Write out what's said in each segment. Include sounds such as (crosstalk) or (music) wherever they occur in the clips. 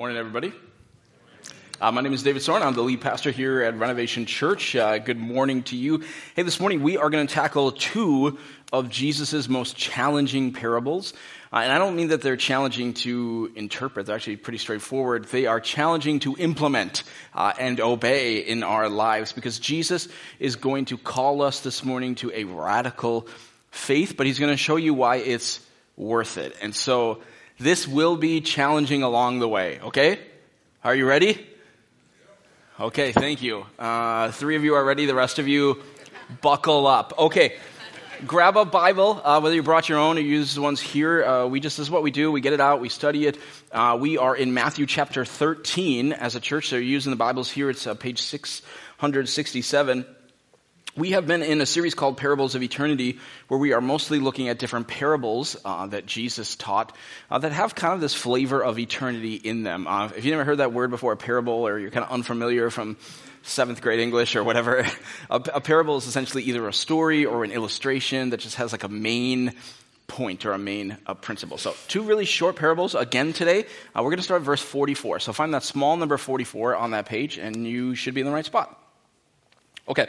Morning, everybody. Uh, my name is David Soren. I'm the lead pastor here at Renovation Church. Uh, good morning to you. Hey, this morning we are going to tackle two of Jesus' most challenging parables. Uh, and I don't mean that they're challenging to interpret, they're actually pretty straightforward. They are challenging to implement uh, and obey in our lives because Jesus is going to call us this morning to a radical faith, but he's going to show you why it's worth it. And so, this will be challenging along the way, okay? Are you ready? Okay, thank you. Uh, three of you are ready, the rest of you, buckle up. Okay, grab a Bible, uh, whether you brought your own or use the ones here. Uh, we just, this is what we do. We get it out, we study it. Uh, we are in Matthew chapter 13 as a church, so you're using the Bibles here. It's uh, page 667 we have been in a series called Parables of Eternity, where we are mostly looking at different parables uh, that Jesus taught uh, that have kind of this flavor of eternity in them. Uh, if you never heard that word before, a parable, or you're kind of unfamiliar from seventh grade English or whatever, (laughs) a, a parable is essentially either a story or an illustration that just has like a main point or a main uh, principle. So, two really short parables again today. Uh, we're going to start verse 44. So, find that small number 44 on that page, and you should be in the right spot. Okay.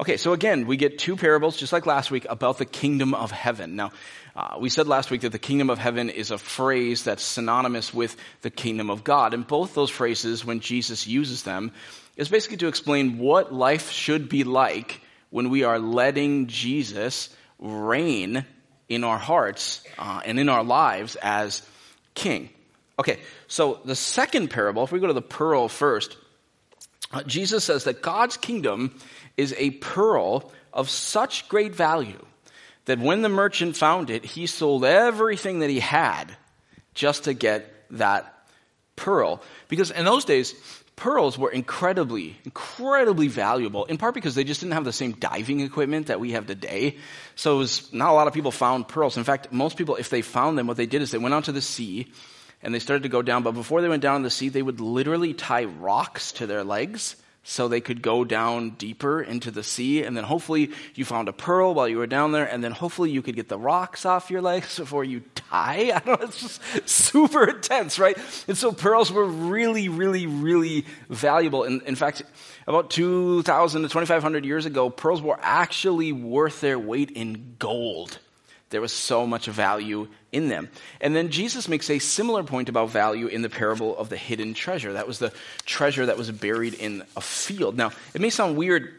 Okay, so again, we get two parables, just like last week, about the kingdom of heaven. Now, uh, we said last week that the kingdom of heaven is a phrase that's synonymous with the kingdom of God. And both those phrases, when Jesus uses them, is basically to explain what life should be like when we are letting Jesus reign in our hearts uh, and in our lives as king. Okay, so the second parable, if we go to the pearl first, uh, Jesus says that God's kingdom is a pearl of such great value that when the merchant found it, he sold everything that he had just to get that pearl. Because in those days, pearls were incredibly, incredibly valuable, in part because they just didn't have the same diving equipment that we have today. So it was, not a lot of people found pearls. In fact, most people, if they found them, what they did is they went out to the sea and they started to go down. But before they went down to the sea, they would literally tie rocks to their legs so they could go down deeper into the sea. And then hopefully you found a pearl while you were down there. And then hopefully you could get the rocks off your legs (laughs) before you die. (laughs) I don't know. It's just super intense, right? And so pearls were really, really, really valuable. And in fact, about 2,000 to 2,500 years ago, pearls were actually worth their weight in gold. There was so much value in them. And then Jesus makes a similar point about value in the parable of the hidden treasure. That was the treasure that was buried in a field. Now, it may sound weird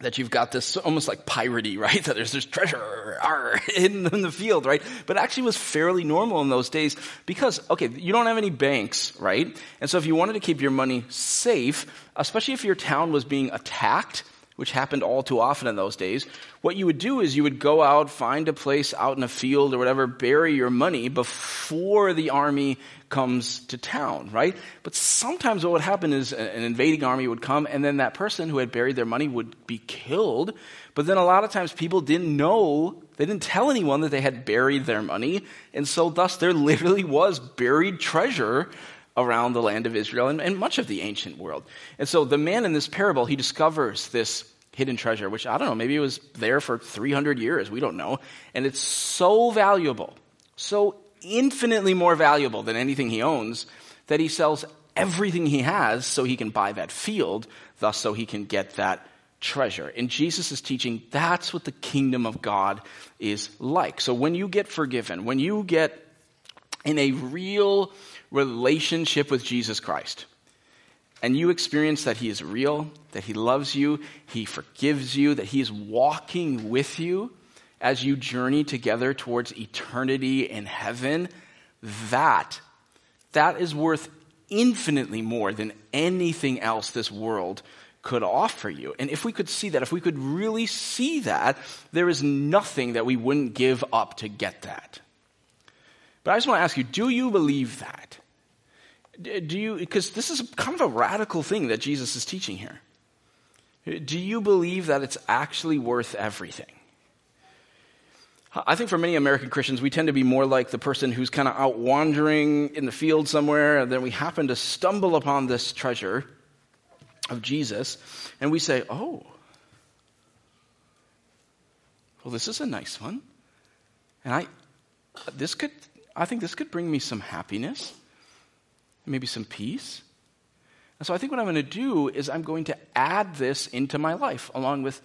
that you've got this almost like piratey, right? (laughs) That there's this treasure arr, hidden in the field, right? But actually was fairly normal in those days because, okay, you don't have any banks, right? And so if you wanted to keep your money safe, especially if your town was being attacked, which happened all too often in those days, what you would do is you would go out, find a place out in a field or whatever, bury your money before the army comes to town, right? But sometimes what would happen is an invading army would come and then that person who had buried their money would be killed. But then a lot of times people didn't know, they didn't tell anyone that they had buried their money. And so thus there literally was buried treasure around the land of Israel and, and much of the ancient world. And so the man in this parable, he discovers this hidden treasure, which I don't know, maybe it was there for 300 years. We don't know. And it's so valuable, so infinitely more valuable than anything he owns, that he sells everything he has so he can buy that field, thus, so he can get that treasure. And Jesus' is teaching, that's what the kingdom of God is like. So when you get forgiven, when you get in a real relationship with Jesus Christ, and you experience that He is real, that He loves you, He forgives you, that He is walking with you as you journey together towards eternity in heaven, that, that is worth infinitely more than anything else this world could offer you. And if we could see that, if we could really see that, there is nothing that we wouldn't give up to get that. But I just want to ask you do you believe that? Do you, because this is kind of a radical thing that Jesus is teaching here. Do you believe that it's actually worth everything? I think for many American Christians, we tend to be more like the person who's kind of out wandering in the field somewhere, and then we happen to stumble upon this treasure of Jesus, and we say, Oh, well, this is a nice one. And I, this could, I think this could bring me some happiness, maybe some peace. And so I think what I'm going to do is I'm going to add this into my life along with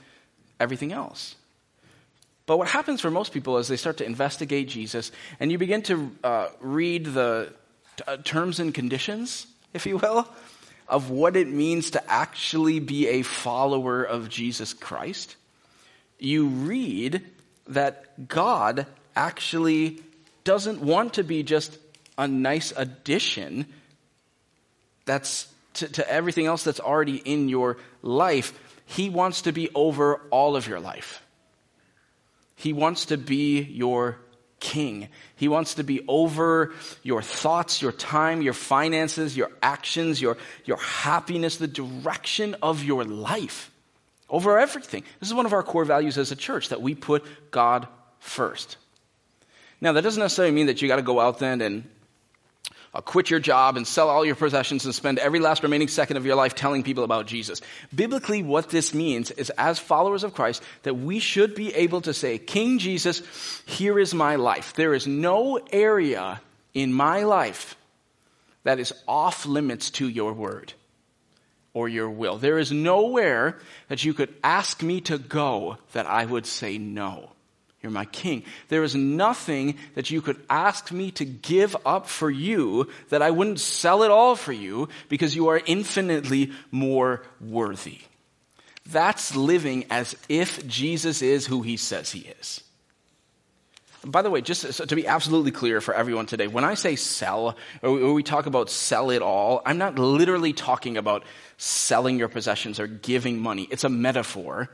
everything else. But what happens for most people is they start to investigate Jesus, and you begin to uh, read the uh, terms and conditions, if you will, of what it means to actually be a follower of Jesus Christ. You read that God actually doesn't want to be just a nice addition that's to, to everything else that's already in your life. He wants to be over all of your life. He wants to be your king. He wants to be over your thoughts, your time, your finances, your actions, your, your happiness, the direction of your life, over everything. This is one of our core values as a church that we put God first. Now, that doesn't necessarily mean that you got to go out then and uh, quit your job and sell all your possessions and spend every last remaining second of your life telling people about Jesus. Biblically, what this means is as followers of Christ, that we should be able to say, King Jesus, here is my life. There is no area in my life that is off limits to your word or your will. There is nowhere that you could ask me to go that I would say no. You're my king. There is nothing that you could ask me to give up for you that I wouldn't sell it all for you because you are infinitely more worthy. That's living as if Jesus is who he says he is. By the way, just to be absolutely clear for everyone today, when I say sell, or we talk about sell it all, I'm not literally talking about selling your possessions or giving money. It's a metaphor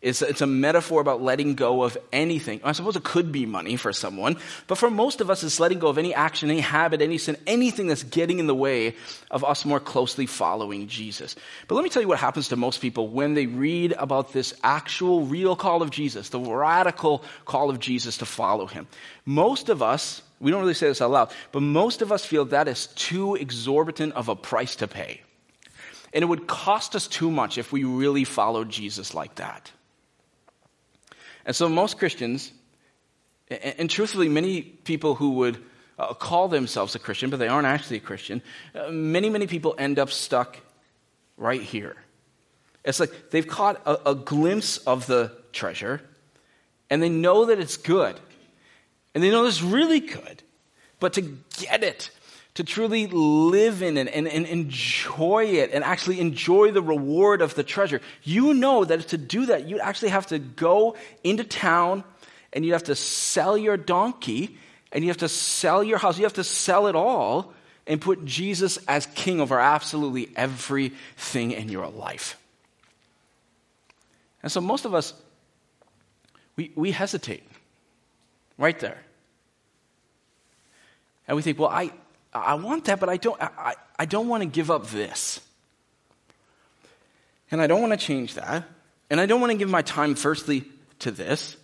it's, it's a metaphor about letting go of anything. I suppose it could be money for someone, but for most of us, it's letting go of any action, any habit, any sin, anything that's getting in the way of us more closely following Jesus. But let me tell you what happens to most people when they read about this actual, real call of Jesus, the radical call of Jesus to follow him. Most of us, we don't really say this out loud, but most of us feel that is too exorbitant of a price to pay. And it would cost us too much if we really followed Jesus like that. And so most Christians, and, truthfully, many people who would uh, call themselves a Christian, but they aren't actually a Christian, uh, many, many people end up stuck right here. It's like they've caught a, a glimpse of the treasure, and they know that it's good, and they know it's really good, but to get it, to truly live in it and, and, enjoy it and actually enjoy the reward of the treasure. You know that to do that, you actually have to go into town and you have to sell your donkey and you have to sell your house. You have to sell it all and put Jesus as king over absolutely everything in your life. And so most of us, we, we hesitate right there. And we think, well, I, I want that, but I don't, I, I don't want to give up this. And I don't want to change that. And I don't want to give my time, firstly, to this.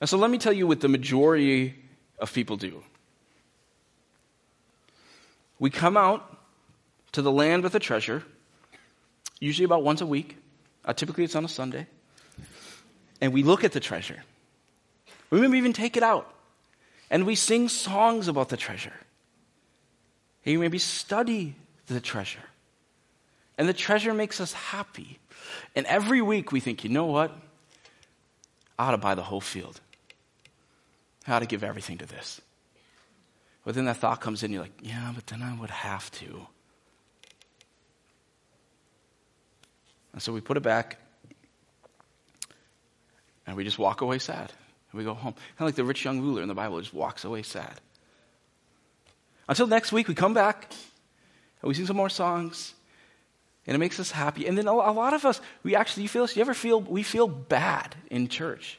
And so let me tell you what the majority of people do. We come out to the land with a treasure, usually about once a week. Uh, typically, it's on a Sunday. And we look at the treasure. We maybe even take it out. And we sing songs about the treasure. You maybe study the treasure. And the treasure makes us happy. And every week we think, you know what? I ought to buy the whole field. I ought to give everything to this. But then that thought comes in, you're like, yeah, but then I would have to. And so we put it back and we just walk away sad. And we go home. Kind of like the rich young ruler in the Bible just walks away sad. Until next week, we come back and we sing some more songs, and it makes us happy. And then a lot of us, we actually, you feel You ever feel we feel bad in church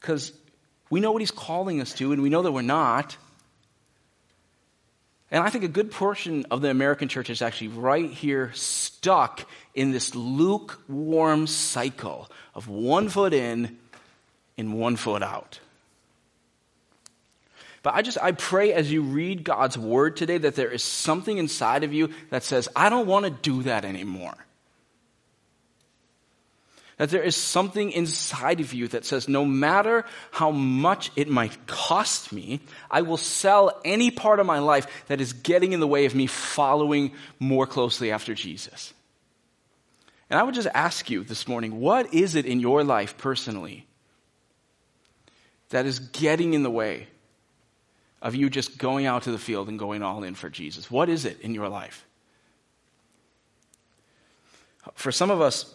because we know what He's calling us to, and we know that we're not. And I think a good portion of the American church is actually right here, stuck in this lukewarm cycle of one foot in and one foot out. But I just, I pray as you read God's word today that there is something inside of you that says, I don't want to do that anymore. That there is something inside of you that says, no matter how much it might cost me, I will sell any part of my life that is getting in the way of me following more closely after Jesus. And I would just ask you this morning, what is it in your life personally that is getting in the way of you just going out to the field and going all in for Jesus? What is it in your life? For some of us,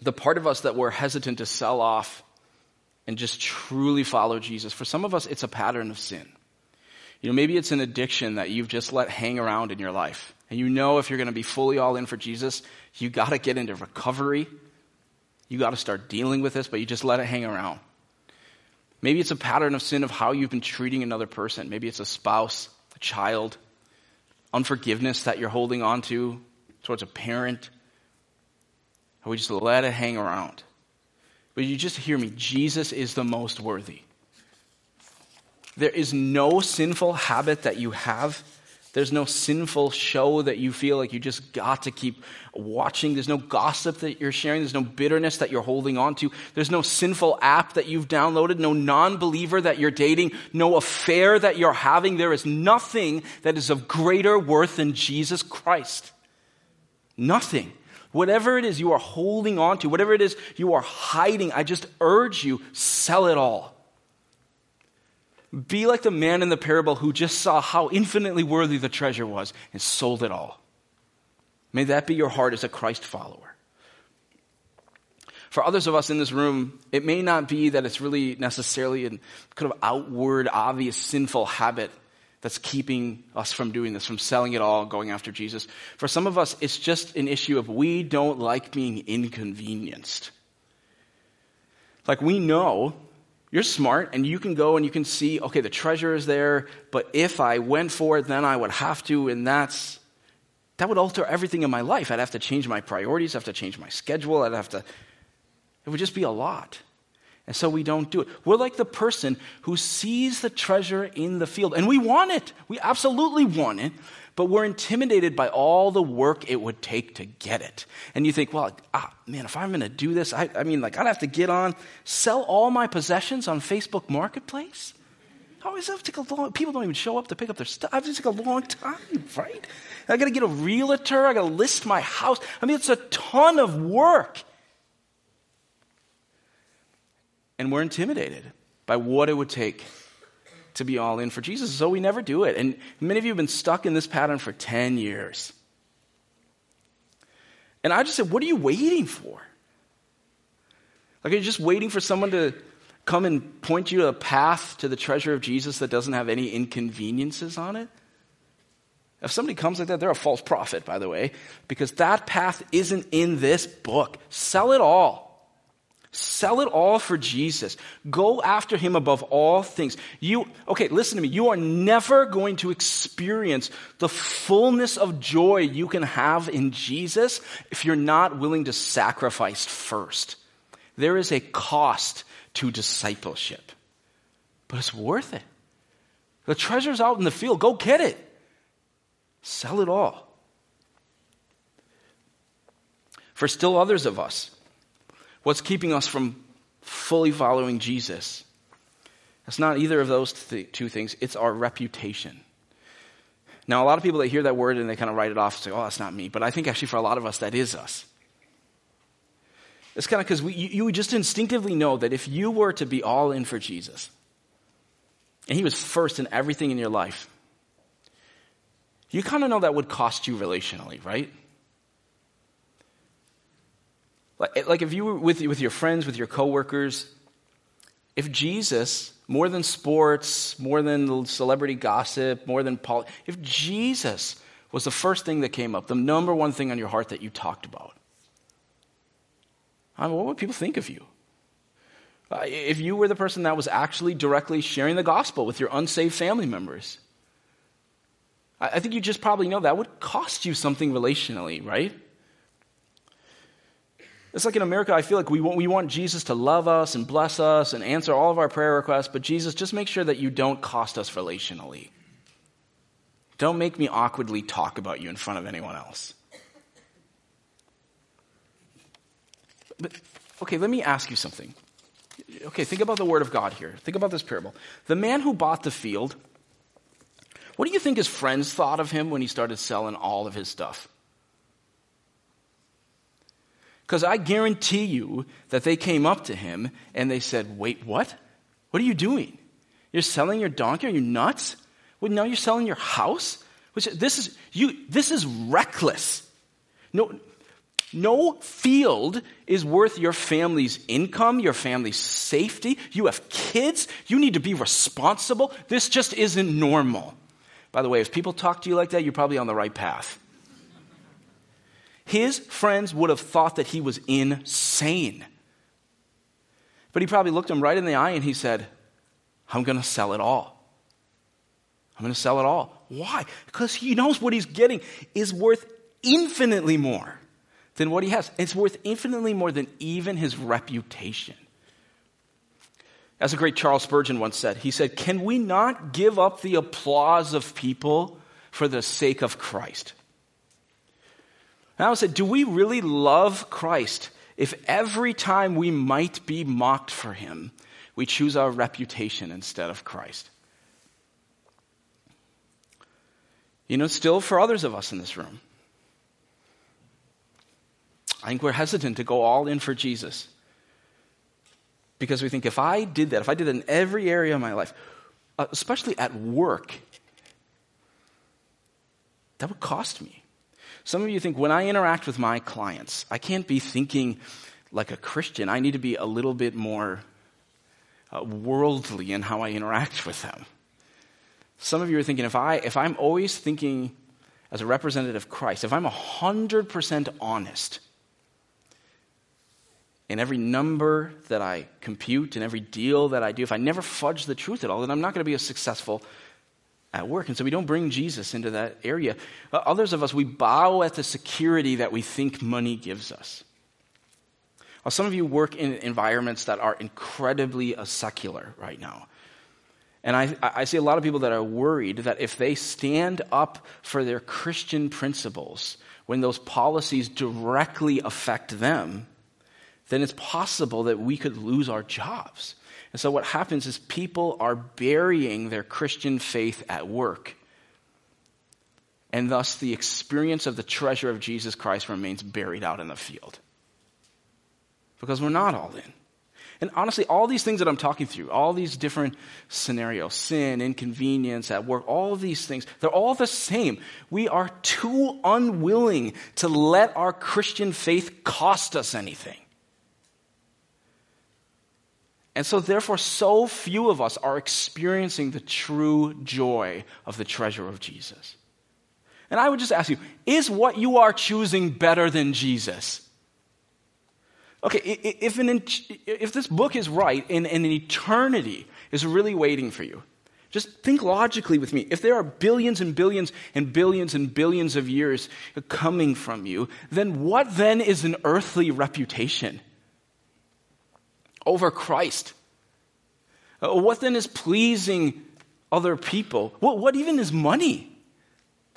the part of us that we're hesitant to sell off and just truly follow Jesus, for some of us, it's a pattern of sin. You know, maybe it's an addiction that you've just let hang around in your life. And you know if you're going to be fully all in for Jesus, you got to get into recovery. You got to start dealing with this, but you just let it hang around. Maybe it's a pattern of sin of how you've been treating another person. Maybe it's a spouse, a child, unforgiveness that you're holding on to towards a parent. And we just let it hang around. But you just hear me Jesus is the most worthy. There is no sinful habit that you have. There's no sinful show that you feel like you just got to keep watching. There's no gossip that you're sharing. There's no bitterness that you're holding on to. There's no sinful app that you've downloaded, no non believer that you're dating, no affair that you're having. There is nothing that is of greater worth than Jesus Christ. Nothing. Whatever it is you are holding on to, whatever it is you are hiding, I just urge you, sell it all. Be like the man in the parable who just saw how infinitely worthy the treasure was and sold it all. May that be your heart as a Christ follower. For others of us in this room, it may not be that it's really necessarily a kind of outward, obvious, sinful habit that's keeping us from doing this, from selling it all, going after Jesus. For some of us, it's just an issue of we don't like being inconvenienced. Like we know you're smart and you can go and you can see, okay, the treasure is there, but if I went for it, then I would have to, and that's, that would alter everything in my life. I'd have to change my priorities, I'd have to change my schedule, I'd have to, it would just be a lot. And so we don't do it. We're like the person who sees the treasure in the field and we want it. We absolutely want it, but we're intimidated by all the work it would take to get it. And you think, well, ah, man, if I'm going to do this, I, I mean, like, I'd have to get on, sell all my possessions on Facebook Marketplace. I always have to take a long. People don't even show up to pick up their stuff. I have to take a long time, right? I got to get a realtor. I got to list my house. I mean, it's a ton of work and we're intimidated by what it would take to be all in for Jesus. So we never do it. And many of you have been stuck in this pattern for 10 years. And I just said, what are you waiting for? Like, are you just waiting for someone to come and point you a path to the treasure of Jesus that doesn't have any inconveniences on it? If somebody comes like that, they're a false prophet, by the way, because that path isn't in this book. Sell it all. Sell it all for Jesus. Go after him above all things. You, okay, listen to me. You are never going to experience the fullness of joy you can have in Jesus if you're not willing to sacrifice first. There is a cost to discipleship, but it's worth it. The treasure's out in the field. Go get it. Sell it all. For still others of us, What's keeping us from fully following Jesus? It's not either of those th- two things, it's our reputation. Now, a lot of people, they hear that word and they kind of write it off and say, oh, that's not me. But I think actually for a lot of us, that is us. It's kind of because you, you just instinctively know that if you were to be all in for Jesus, and he was first in everything in your life, you kind of know that would cost you relationally, right? Like, like if you were with, with your friends, with your coworkers, if Jesus, more than sports, more than celebrity gossip, more than pol- if Jesus was the first thing that came up, the number one thing on your heart that you talked about, I mean, what would people think of you? Uh, if you were the person that was actually directly sharing the gospel with your unsaved family members, I, I think you just probably know that would cost you something relationally, right? It's like in America, I feel like we want, we want Jesus to love us and bless us and answer all of our prayer requests, but Jesus, just make sure that you don't cost us relationally. Don't make me awkwardly talk about you in front of anyone else. But, okay, let me ask you something. Okay, think about the word of God here. Think about this parable. The man who bought the field, what do you think his friends thought of him when he started selling all of his stuff? Because I guarantee you that they came up to him and they said, Wait, what? What are you doing? You're selling your donkey? Are you nuts? Well, now you're selling your house? Which, this, is, you, this is reckless. No, no field is worth your family's income, your family's safety. You have kids. You need to be responsible. This just isn't normal. By the way, if people talk to you like that, you're probably on the right path. His friends would have thought that he was insane. But he probably looked him right in the eye and he said, I'm going to sell it all. I'm going to sell it all. Why? Because he knows what he's getting is worth infinitely more than what he has. It's worth infinitely more than even his reputation. As a great Charles Spurgeon once said, he said, Can we not give up the applause of people for the sake of Christ? And I would say, Do we really love Christ if every time we might be mocked for him, we choose our reputation instead of Christ? You know, still for others of us in this room, I think we're hesitant to go all in for Jesus. Because we think if I did that, if I did that in every area of my life, uh, especially at work, that would cost me. Some of you think when I interact with my clients, I can't be thinking like a Christian. I need to be a little bit more uh, worldly in how I interact with them. Some of you are thinking if, I, if I'm always thinking as a representative of Christ, if I'm 100% honest, in every number that I compute, in every deal that I do, if I never fudge the truth at all, then I'm not going to be as successful at work. And so we don't bring Jesus into that area. Others of us, we bow at the security that we think money gives us. Well, some of you work in environments that are incredibly secular right now. And I, I see a lot of people that are worried that if they stand up for their Christian principles, when those policies directly affect them, then it's possible that we could lose our jobs. And so what happens is people are burying their Christian faith at work. And thus the experience of the treasure of Jesus Christ remains buried out in the field. Because we're not all in. And honestly, all these things that I'm talking through, all these different scenarios, sin, inconvenience at work, all of these things, they're all the same. We are too unwilling to let our Christian faith cost us anything. And so, therefore, so few of us are experiencing the true joy of the treasure of Jesus. And I would just ask you is what you are choosing better than Jesus? Okay, if, an, if this book is right and, an eternity is really waiting for you, just think logically with me. If there are billions and billions and billions and billions of years coming from you, then what then is an earthly reputation? Over Christ? Uh, what then is pleasing other people? What, what even is money?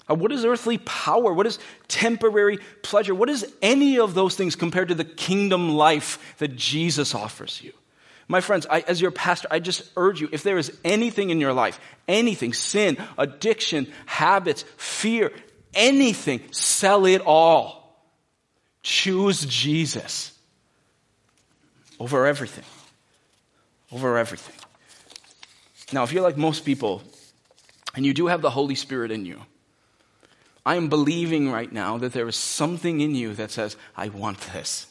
Uh, what is earthly power? What is temporary pleasure? What is any of those things compared to the kingdom life that Jesus offers you? My friends, I, as your pastor, I just urge you if there is anything in your life, anything, sin, addiction, habits, fear, anything, sell it all. Choose Jesus over everything. Over everything. Now, if you're like most people, and you do have the Holy Spirit in you, I am believing right now that there is something in you that says, I want this.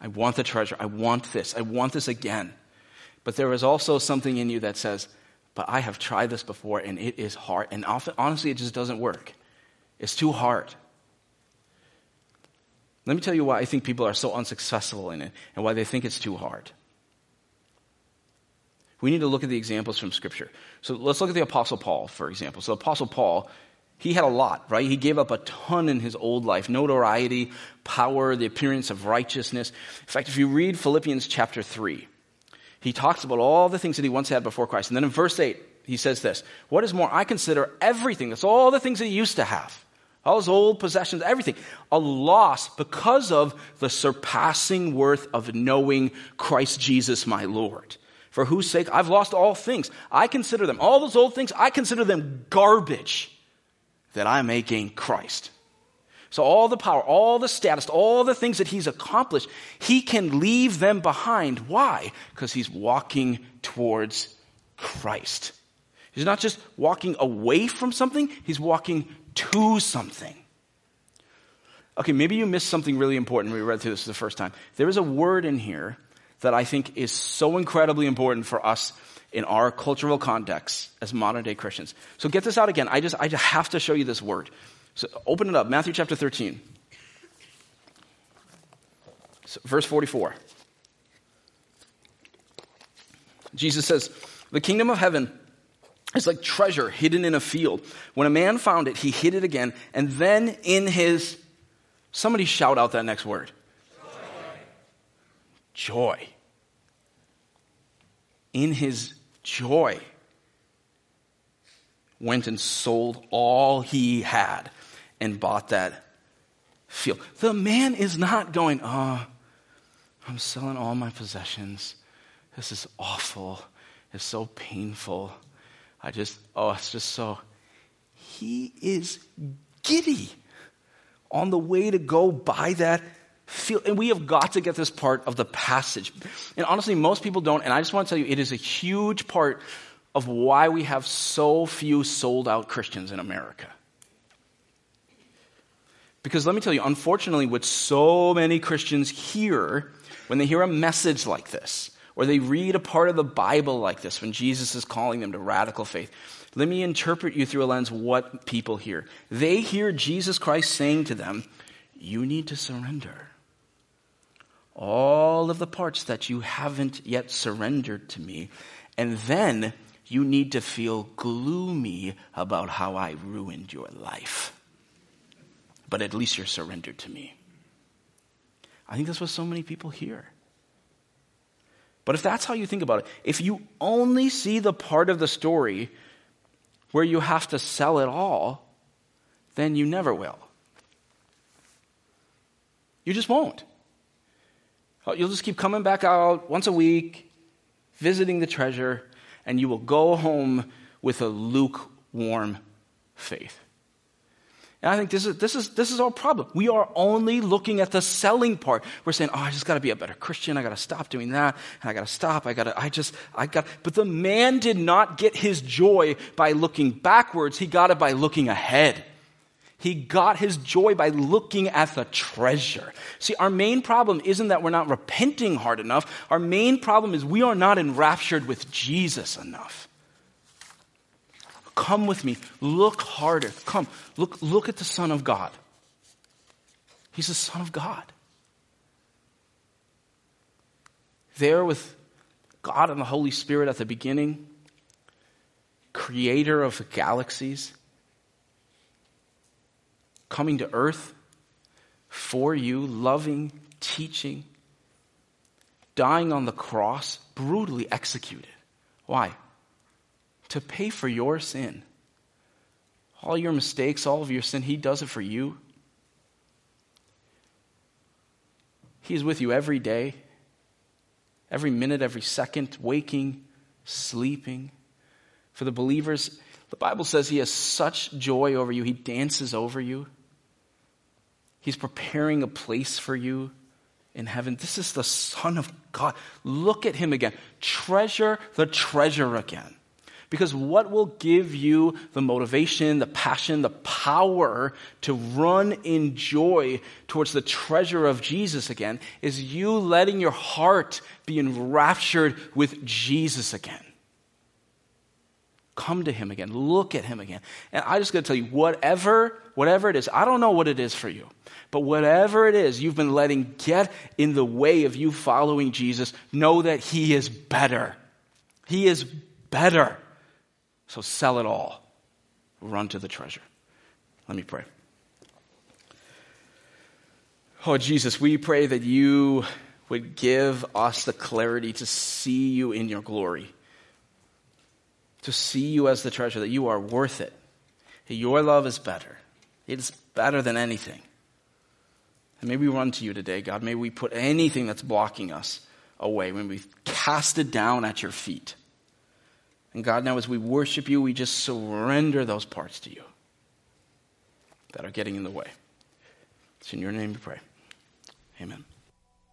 I want the treasure. I want this. I want this again. But there is also something in you that says, but I have tried this before and it is hard. And often, honestly, it just doesn't work. It's too hard. Let me tell you why I think people are so unsuccessful in it and why they think it's too hard. We need to look at the examples from Scripture. So let's look at the Apostle Paul, for example. So, Apostle Paul, He had a lot, right? He gave up a ton in his old life notoriety, power, the appearance of righteousness. In fact, if you read Philippians chapter 3, he talks about all the things that he once had before Christ. And then in verse 8, he says this What is more, I consider everything, that's all the things that he used to have, all his old possessions, everything, a loss because of the surpassing worth of knowing Christ Jesus my Lord. For whose sake I've lost all things. I consider them, all those old things, I consider them garbage that I may gain Christ. So, all the power, all the status, all the things that he's accomplished, he can leave them behind. Why? Because he's walking towards Christ. He's not just walking away from something, he's walking to something. Okay, maybe you missed something really important when we read through this the first time. There is a word in here that I think is so incredibly important for us in our cultural context as modern day Christians. So get this out again. I just, I just have to show you this word. So open it up, Matthew chapter 13, so verse 44. Jesus says, The kingdom of heaven is like treasure hidden in a field. When a man found it, he hid it again, and then in his. Somebody shout out that next word joy. joy. In his joy, went and sold all he had and bought that field. The man is not going, Oh, I'm selling all my possessions. This is awful. It's so painful. I just, oh, it's just so. He is giddy on the way to go buy that field. And we have got to get this part of the passage. And honestly, most people don't. And I just want to tell you, it is a huge part of why we have so few sold out Christians in America. Because let me tell you, unfortunately, what so many Christians hear when they hear a message like this, or they read a part of the Bible like this when Jesus is calling them to radical faith, let me interpret you through a lens what people hear. They hear Jesus Christ saying to them, You need to surrender. All of the parts that you haven't yet surrendered to me, and then you need to feel gloomy about how I ruined your life but at least you're surrendered to me. I think that's what so many people hear. But if that's how you think about it, if you only see the part of the story where you have to sell it all, then you never will. You just won't. Oh, you'll just keep coming back out once a week, visiting the treasure, and you will go home with a lukewarm faith. And I think this is, this, is, this is our problem. We are only looking at the selling part. We're saying, oh, I just got to be a better Christian. I got to stop doing that. And I got to stop. I got to, I just, I got, but the man did not get his joy by looking backwards. He got it by looking ahead. He got his joy by looking at the treasure. See, our main problem isn't that we're not repenting hard enough. Our main problem is we are not enraptured with Jesus enough. Come with me. Look harder. Come. Look, look at the Son of God. He's the Son of God. There with God and the Holy Spirit at the beginning, creator of the galaxies, coming to earth for you, loving, teaching, dying on the cross, brutally executed. Why? To pay for your sin. All your mistakes, all of your sin, He does it for you. He is with you every day, every minute, every second, waking, sleeping. For the believers, the Bible says He has such joy over you, He dances over you. He's preparing a place for you in heaven. This is the Son of God. Look at Him again. Treasure the treasure again. Because what will give you the motivation, the passion, the power to run in joy towards the treasure of Jesus again is you letting your heart be enraptured with Jesus again. Come to him again. Look at him again. And I just got to tell you, whatever, whatever it is, I don't know what it is for you, but whatever it is you've been letting get in the way of you following Jesus, know that he is better. He is better. So sell it all. Run to the treasure. Let me pray. Oh, Jesus, we pray that you would give us the clarity to see you in your glory, to see you as the treasure, that you are worth it, your love is better. It is better than anything. And may we run to you today, God. May we put anything that's blocking us away. May we cast it down at your feet. And God, now as we worship you, we just surrender those parts to you that are getting in the way. It's in your name we pray. Amen.